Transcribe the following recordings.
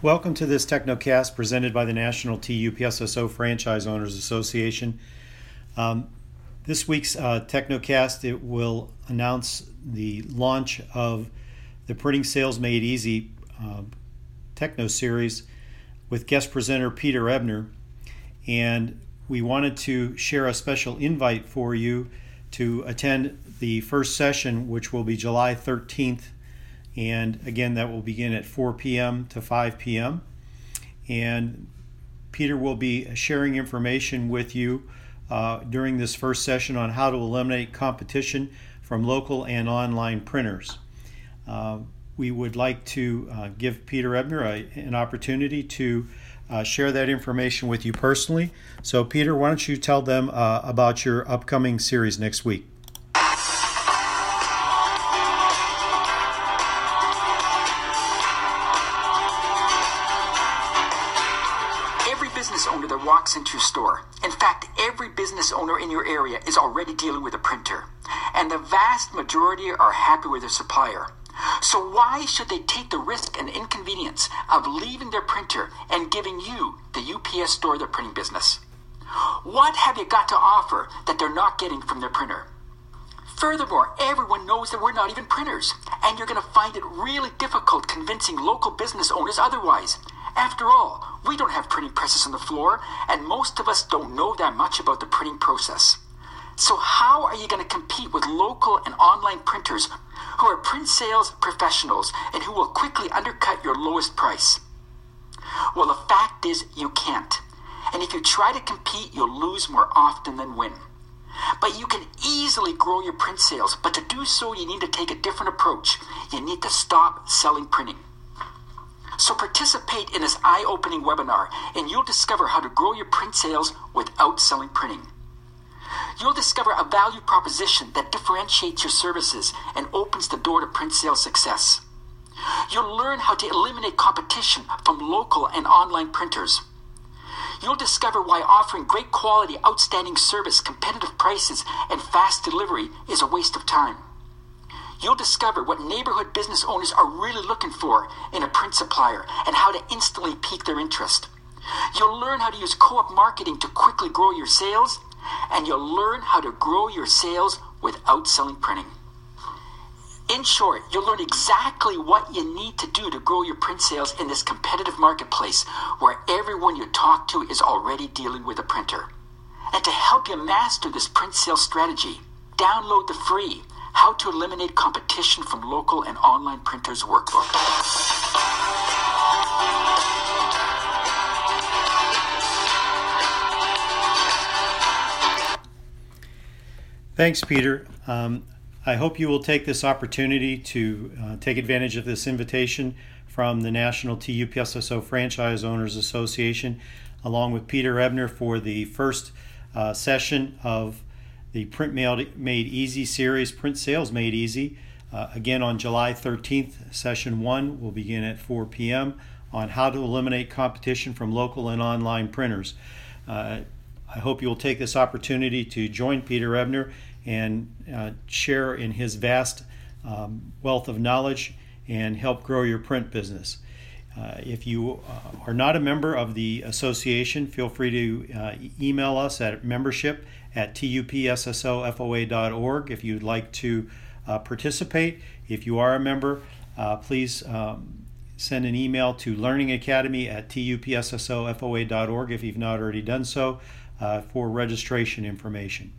Welcome to this Technocast presented by the National TUPSSO Franchise Owners Association. Um, this week's uh, Technocast it will announce the launch of the Printing Sales Made Easy uh, Techno Series with guest presenter Peter Ebner, and we wanted to share a special invite for you to attend the first session, which will be July 13th and again, that will begin at 4 p.m. to 5 p.m. And Peter will be sharing information with you uh, during this first session on how to eliminate competition from local and online printers. Uh, we would like to uh, give Peter Ebner a, an opportunity to uh, share that information with you personally. So, Peter, why don't you tell them uh, about your upcoming series next week? Walks into your store. In fact, every business owner in your area is already dealing with a printer, and the vast majority are happy with their supplier. So why should they take the risk and inconvenience of leaving their printer and giving you, the UPS store, their printing business? What have you got to offer that they're not getting from their printer? Furthermore, everyone knows that we're not even printers, and you're going to find it really difficult convincing local business owners otherwise. After all, we don't have printing presses on the floor, and most of us don't know that much about the printing process. So, how are you going to compete with local and online printers who are print sales professionals and who will quickly undercut your lowest price? Well, the fact is, you can't. And if you try to compete, you'll lose more often than win. But you can easily grow your print sales, but to do so, you need to take a different approach. You need to stop selling printing. So participate in this eye-opening webinar and you'll discover how to grow your print sales without selling printing. You'll discover a value proposition that differentiates your services and opens the door to print sales success. You'll learn how to eliminate competition from local and online printers. You'll discover why offering great quality, outstanding service, competitive prices, and fast delivery is a waste of time. You'll discover what neighborhood business owners are really looking for in a print supplier and how to instantly pique their interest. You'll learn how to use co op marketing to quickly grow your sales, and you'll learn how to grow your sales without selling printing. In short, you'll learn exactly what you need to do to grow your print sales in this competitive marketplace where everyone you talk to is already dealing with a printer. And to help you master this print sales strategy, download the free how to Eliminate Competition from Local and Online Printers Workbook. Thanks, Peter. Um, I hope you will take this opportunity to uh, take advantage of this invitation from the National TUPSSO Franchise Owners Association, along with Peter Ebner, for the first uh, session of the Print Made Easy series, Print Sales Made Easy. Uh, again, on July 13th, session one will begin at 4 p.m. on how to eliminate competition from local and online printers. Uh, I hope you'll take this opportunity to join Peter Ebner and uh, share in his vast um, wealth of knowledge and help grow your print business. Uh, if you uh, are not a member of the association, feel free to uh, email us at membership at tupssofoa.org if you'd like to uh, participate. If you are a member, uh, please um, send an email to learningacademy at tupssofoa.org if you've not already done so for registration information.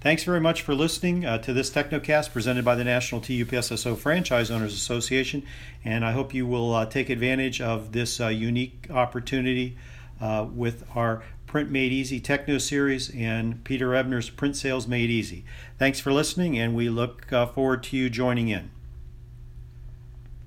Thanks very much for listening uh, to this Technocast presented by the National TUPSSO Franchise Owners Association, and I hope you will uh, take advantage of this uh, unique opportunity uh, with our Print Made Easy Techno Series and Peter Ebner's Print Sales Made Easy. Thanks for listening, and we look uh, forward to you joining in.